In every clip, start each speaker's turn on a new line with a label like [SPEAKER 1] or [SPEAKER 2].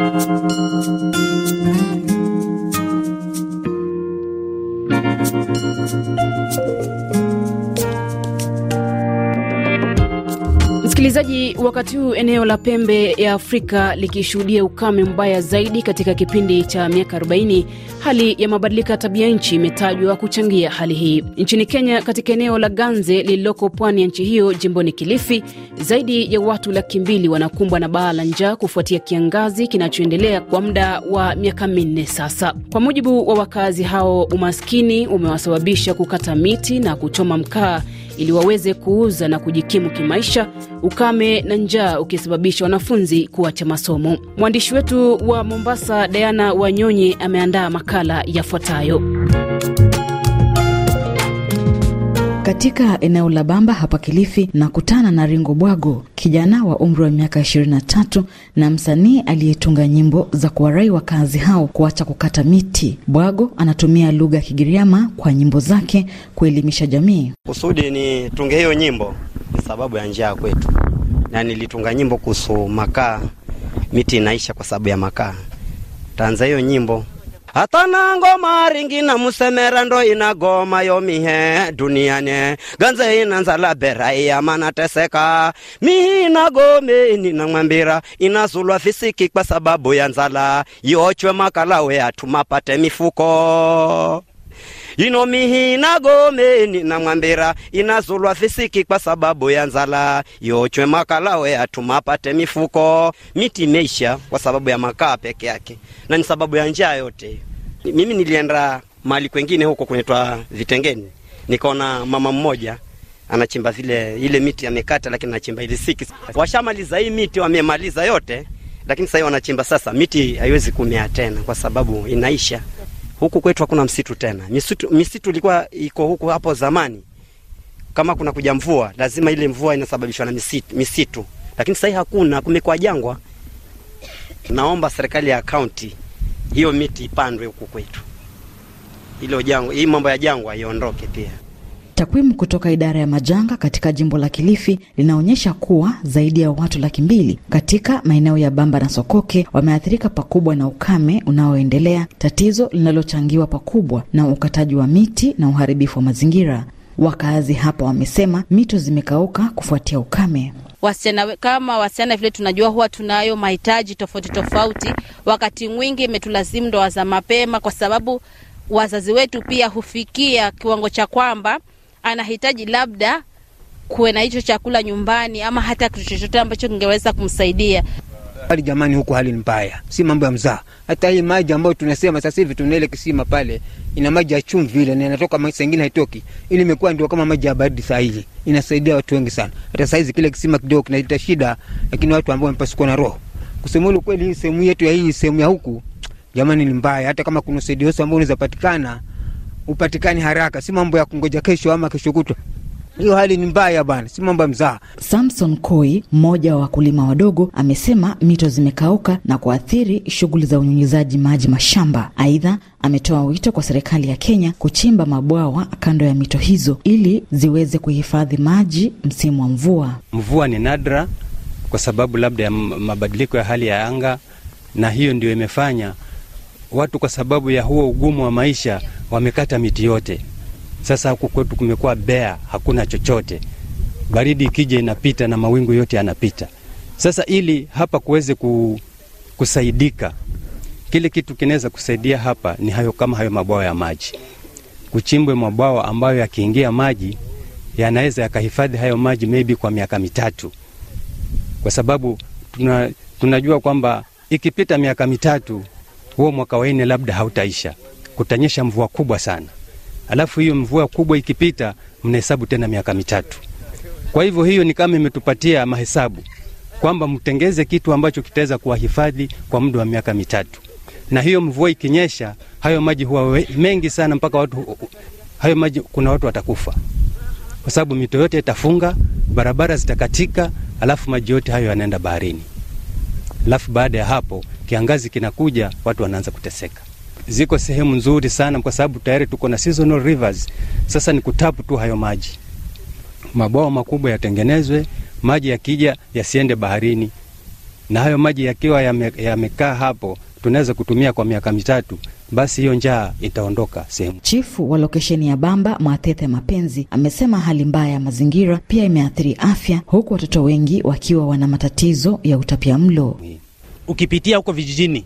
[SPEAKER 1] Thank you. Msikilizaji, wakati huu eneo la pembe ya Afrika likishuhudia ukame mbaya zaidi katika kipindi cha miaka 40, hali ya mabadiliko ya tabia nchi imetajwa kuchangia hali hii. Nchini Kenya, katika eneo la Ganze lililoko pwani ya nchi hiyo jimboni Kilifi, zaidi ya watu laki mbili wanakumbwa na baa la njaa kufuatia kiangazi kinachoendelea kwa muda wa miaka minne sasa. Kwa mujibu wa wakazi hao, umaskini umewasababisha kukata miti na kuchoma mkaa ili waweze kuuza na kujikimu kimaisha, ukame na njaa ukisababisha wanafunzi kuacha masomo. Mwandishi wetu wa Mombasa, Diana Wanyonyi, ameandaa makala yafuatayo.
[SPEAKER 2] Katika eneo la Bamba hapa Kilifi, nakutana na Ringo Bwago, kijana wa umri wa miaka 23 na msanii aliyetunga nyimbo za kuwarai wakazi hao kuacha kukata miti. Bwago anatumia lugha ya Kigiriama kwa nyimbo zake kuelimisha jamii.
[SPEAKER 3] Kusudi ni tunge hiyo nyimbo ni sababu ya njaa kwetu, na nilitunga nyimbo kuhusu makaa, miti inaisha kwa sababu ya makaa. Taanza hiyo nyimbo hatana ngoma ringi na musemera ndo inagoma yomihe duniani ganze inanzala bera iyamana teseka. Mihina gome ninamwambira inazulwa fisiki kwa sababu ya nzala. Yochwe makalawe atumapate mifuko ino mihina gome namwambira inazulwa fisiki kwa sababu ya nzala yochwe makalawe atumapate mifuko. Miti imeisha kwa sababu ya makaa peke yake, na ni sababu ya njaa yote. Mimi nilienda mali kwengine huko kunetwa Vitengeni, nikaona mama mmoja anachimba vile ile miti amekata, lakini anachimba ile siki. Washamaliza hii miti, wamemaliza yote, lakini sasa wanachimba sasa. Miti haiwezi kumea tena kwa sababu inaisha. Huku kwetu hakuna msitu tena. Misitu, misitu ilikuwa iko huku hapo zamani. Kama kuna kuja mvua, lazima ile mvua inasababishwa na misitu, misitu. Lakini sasa hakuna, kumekuwa jangwa. Naomba serikali ya kaunti hiyo miti ipandwe huku kwetu, hilo jangwa, hii mambo ya jangwa iondoke pia.
[SPEAKER 2] Takwimu kutoka idara ya majanga katika jimbo la Kilifi linaonyesha kuwa zaidi ya watu laki mbili katika maeneo ya Bamba na Sokoke wameathirika pakubwa na ukame unaoendelea, tatizo linalochangiwa pakubwa na ukataji wa miti na uharibifu wa mazingira. Wakazi hapa wamesema mito zimekauka kufuatia ukame.
[SPEAKER 4] Wasichana kama wasichana vile tunajua huwa tunayo mahitaji tofauti tofauti, wakati mwingi imetulazimu ndoa za mapema, kwa sababu wazazi wetu pia hufikia kiwango cha kwamba anahitaji labda kuwe na hicho chakula nyumbani ama hata kitu chochote ambacho kingeweza kumsaidia.
[SPEAKER 5] Hali jamani, huku hali ni mbaya, si mambo ya mzaa. Hata hii maji ambayo tunasema sasa hivi tuna ile kisima pale, ina maji ya chumvi ile na inatoka maji sengine haitoki, ili imekuwa ndio kama maji ya baridi. Saa hizi inasaidia watu wengi sana. Hata saa hizi kile kisima kidogo kinaleta shida, lakini watu ambao wamepasukwa na roho, kusema ile kweli, hii sehemu yetu ya hii sehemu ya huku jamani ni mbaya. Hata kama kuna usaidizi ambao unaweza patikana upatikani haraka, si mambo ya kungoja kesho ama kesho kutwa. Hiyo hali ni mbaya bwana, si mambo ya mzaa.
[SPEAKER 2] Samson Koi, mmoja wa wakulima wadogo, amesema mito zimekauka na kuathiri shughuli za unyunyizaji maji mashamba. Aidha, ametoa wito kwa serikali ya Kenya kuchimba mabwawa kando ya mito hizo ili ziweze kuhifadhi maji msimu wa mvua.
[SPEAKER 6] Mvua ni nadra kwa sababu labda ya mabadiliko ya hali ya anga, na hiyo ndio imefanya watu, kwa sababu ya huo ugumu wa maisha, wamekata miti yote. Sasa huku kwetu kumekuwa bea, hakuna chochote. Baridi ikija inapita na mawingu yote yanapita. Sasa ili hapa kuweze kusaidika, kile kitu kinaweza kusaidia hapa ni hayo, kama hayo mabwawa ya maji, kuchimbwe mabwawa ambayo yakiingia maji yanaweza yakahifadhi hayo maji maybe kwa miaka mitatu, kwa sababu tuna, tunajua kwamba ikipita miaka mitatu huo mwaka wa nne labda hautaisha, kutanyesha mvua kubwa sana alafu hiyo mvua kubwa ikipita, mnahesabu tena miaka mitatu. Kwa hivyo hiyo ni kama imetupatia mahesabu kwamba mtengeze kitu ambacho kitaweza kuwahifadhi kwa muda wa miaka mitatu, na hiyo mvua ikinyesha, hayo maji huwa mengi sana mpaka watu, hayo maji kuna watu watakufa, kwa sababu mito yote itafunga, barabara zitakatika, alafu maji yote hayo yanaenda baharini. Alafu baada ya hapo kiangazi kinakuja, watu wanaanza kuteseka ziko sehemu nzuri sana kwa sababu tayari tuko na seasonal rivers. Sasa ni kutapu tu hayo maji, mabwawa makubwa yatengenezwe, maji yakija yasiende baharini, na hayo maji yakiwa yame- yamekaa hapo, tunaweza kutumia kwa miaka mitatu, basi hiyo njaa itaondoka sehemu.
[SPEAKER 2] Chifu wa lokesheni ya Bamba Mwathethe Mapenzi amesema hali mbaya ya mazingira pia imeathiri afya, huku watoto wengi wakiwa wana matatizo ya utapia mlo.
[SPEAKER 7] Ukipitia huko vijijini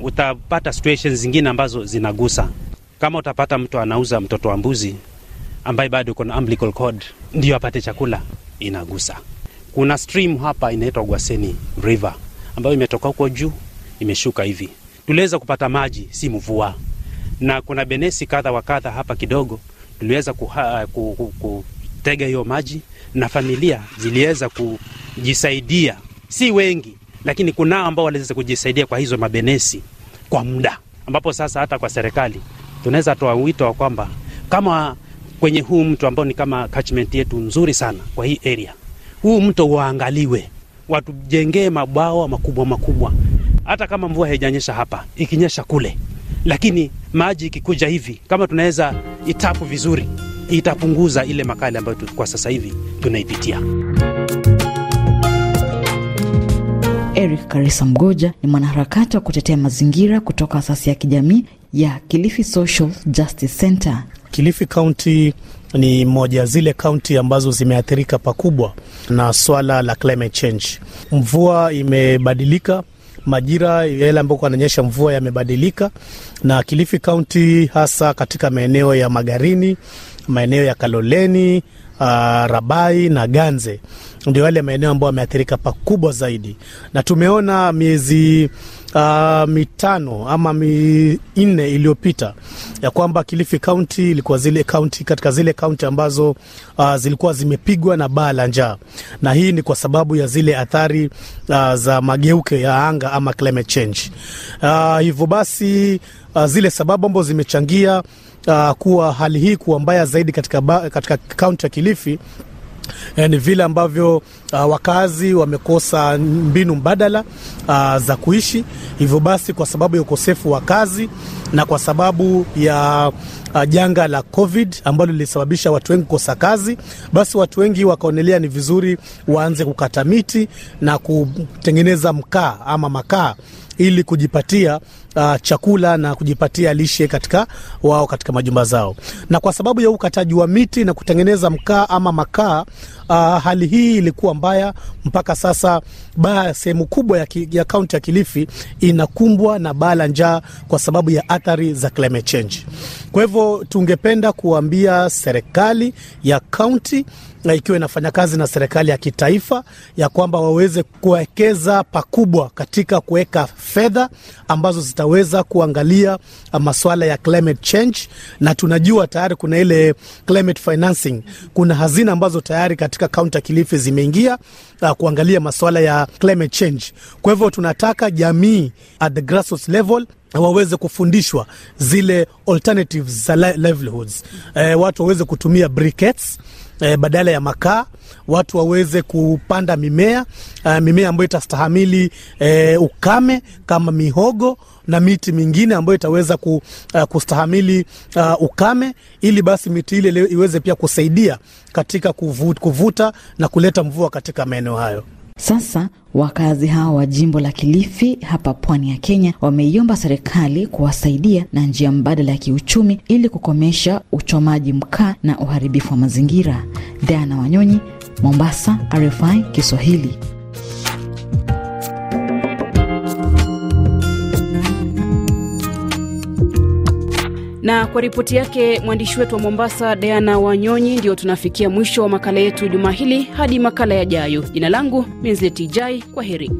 [SPEAKER 7] utapata situations zingine ambazo zinagusa. Kama utapata mtu anauza mtoto wa mbuzi ambaye bado uko na umbilical cord ndio apate chakula, inagusa. Kuna stream hapa inaitwa Gwaseni River ambayo imetoka huko juu imeshuka hivi, tuliweza kupata maji, si mvua, na kuna benesi kadha wa kadha hapa kidogo, tuliweza kutega hiyo maji na familia ziliweza kujisaidia, si wengi, lakini kunao ambao waliweza kujisaidia kwa hizo mabenesi kwa muda, ambapo sasa hata kwa serikali tunaweza toa wito wa kwamba kama kwenye huu mto ambao ni kama catchment yetu nzuri sana kwa hii area, huu mto waangaliwe, watujengee mabwawa makubwa makubwa, hata kama mvua haijanyesha hapa, ikinyesha kule, lakini maji ikikuja hivi, kama tunaweza itapu vizuri, itapunguza ile makali ambayo kwa sasa hivi tunaipitia.
[SPEAKER 2] Eric Karisa Mgoja ni mwanaharakati wa kutetea mazingira kutoka asasi ya kijamii ya Kilifi Social Justice Center.
[SPEAKER 8] Kilifi County ni moja zile kaunti ambazo zimeathirika pakubwa na swala la climate change. Mvua imebadilika, majira yale ambako ananyesha mvua yamebadilika, na Kilifi County hasa katika maeneo ya Magarini, maeneo ya Kaloleni, uh, Rabai na Ganze ndio yale maeneo ambayo yameathirika pakubwa zaidi, na tumeona miezi uh, mitano ama minne iliyopita ya kwamba Kilifi County ilikuwa zile kaunti katika zile kaunti ambazo uh, zilikuwa zimepigwa na baa la njaa, na hii ni kwa sababu ya zile athari uh, za mageuke ya anga ama climate change. Uh, hivyo basi uh, zile sababu ambazo zimechangia uh, kuwa hali hii kuwa mbaya zaidi katika, ba, katika kaunti ya Kilifi eh, ni vile ambavyo uh, wakazi wamekosa mbinu mbadala uh, za kuishi. Hivyo basi, kwa sababu ya ukosefu wa kazi na kwa sababu ya uh, janga la COVID ambalo lilisababisha watu wengi kukosa kazi, basi watu wengi wakaonelea ni vizuri waanze kukata miti na kutengeneza mkaa ama makaa ili kujipatia uh, chakula na kujipatia lishe katika wao katika majumba zao. Na kwa sababu ya ukataji wa miti na kutengeneza mkaa ama makaa uh, hali hii ilikuwa mbaya mpaka sasa. Baa sehemu kubwa ya, ki, ya kaunti ya Kilifi inakumbwa na baa la njaa kwa sababu ya athari za climate change. Kwa hivyo tungependa kuambia serikali ya kaunti na ikiwa inafanya kazi na serikali ya kitaifa ya kwamba waweze kuwekeza pakubwa katika kuweka fedha ambazo zitaweza kuangalia masuala ya climate change, na tunajua tayari kuna ile climate financing, kuna hazina ambazo tayari katika kaunti ya Kilifi zimeingia uh, kuangalia masuala ya climate change. Kwa hivyo tunataka jamii at the grassroots level waweze kufundishwa zile alternatives za li- livelihoods. E, watu waweze kutumia briquettes e, badala ya makaa watu waweze kupanda mimea e, mimea ambayo itastahamili e, ukame kama mihogo na miti mingine ambayo itaweza ku, uh, kustahamili uh, ukame ili basi miti ile iweze pia kusaidia katika kuvuta, kuvuta na kuleta mvua katika maeneo hayo.
[SPEAKER 2] Sasa wakazi hao wa jimbo la Kilifi hapa pwani ya Kenya wameiomba serikali kuwasaidia na njia mbadala ya kiuchumi ili kukomesha uchomaji mkaa na uharibifu wa mazingira. Diana Wanyonyi, Mombasa, RFI Kiswahili.
[SPEAKER 1] Na kwa ripoti yake mwandishi wetu wa Mombasa, Diana Wanyonyi, ndio tunafikia mwisho wa makala yetu juma hili. Hadi makala yajayo, jina langu Minzleti Jai, kwa heri.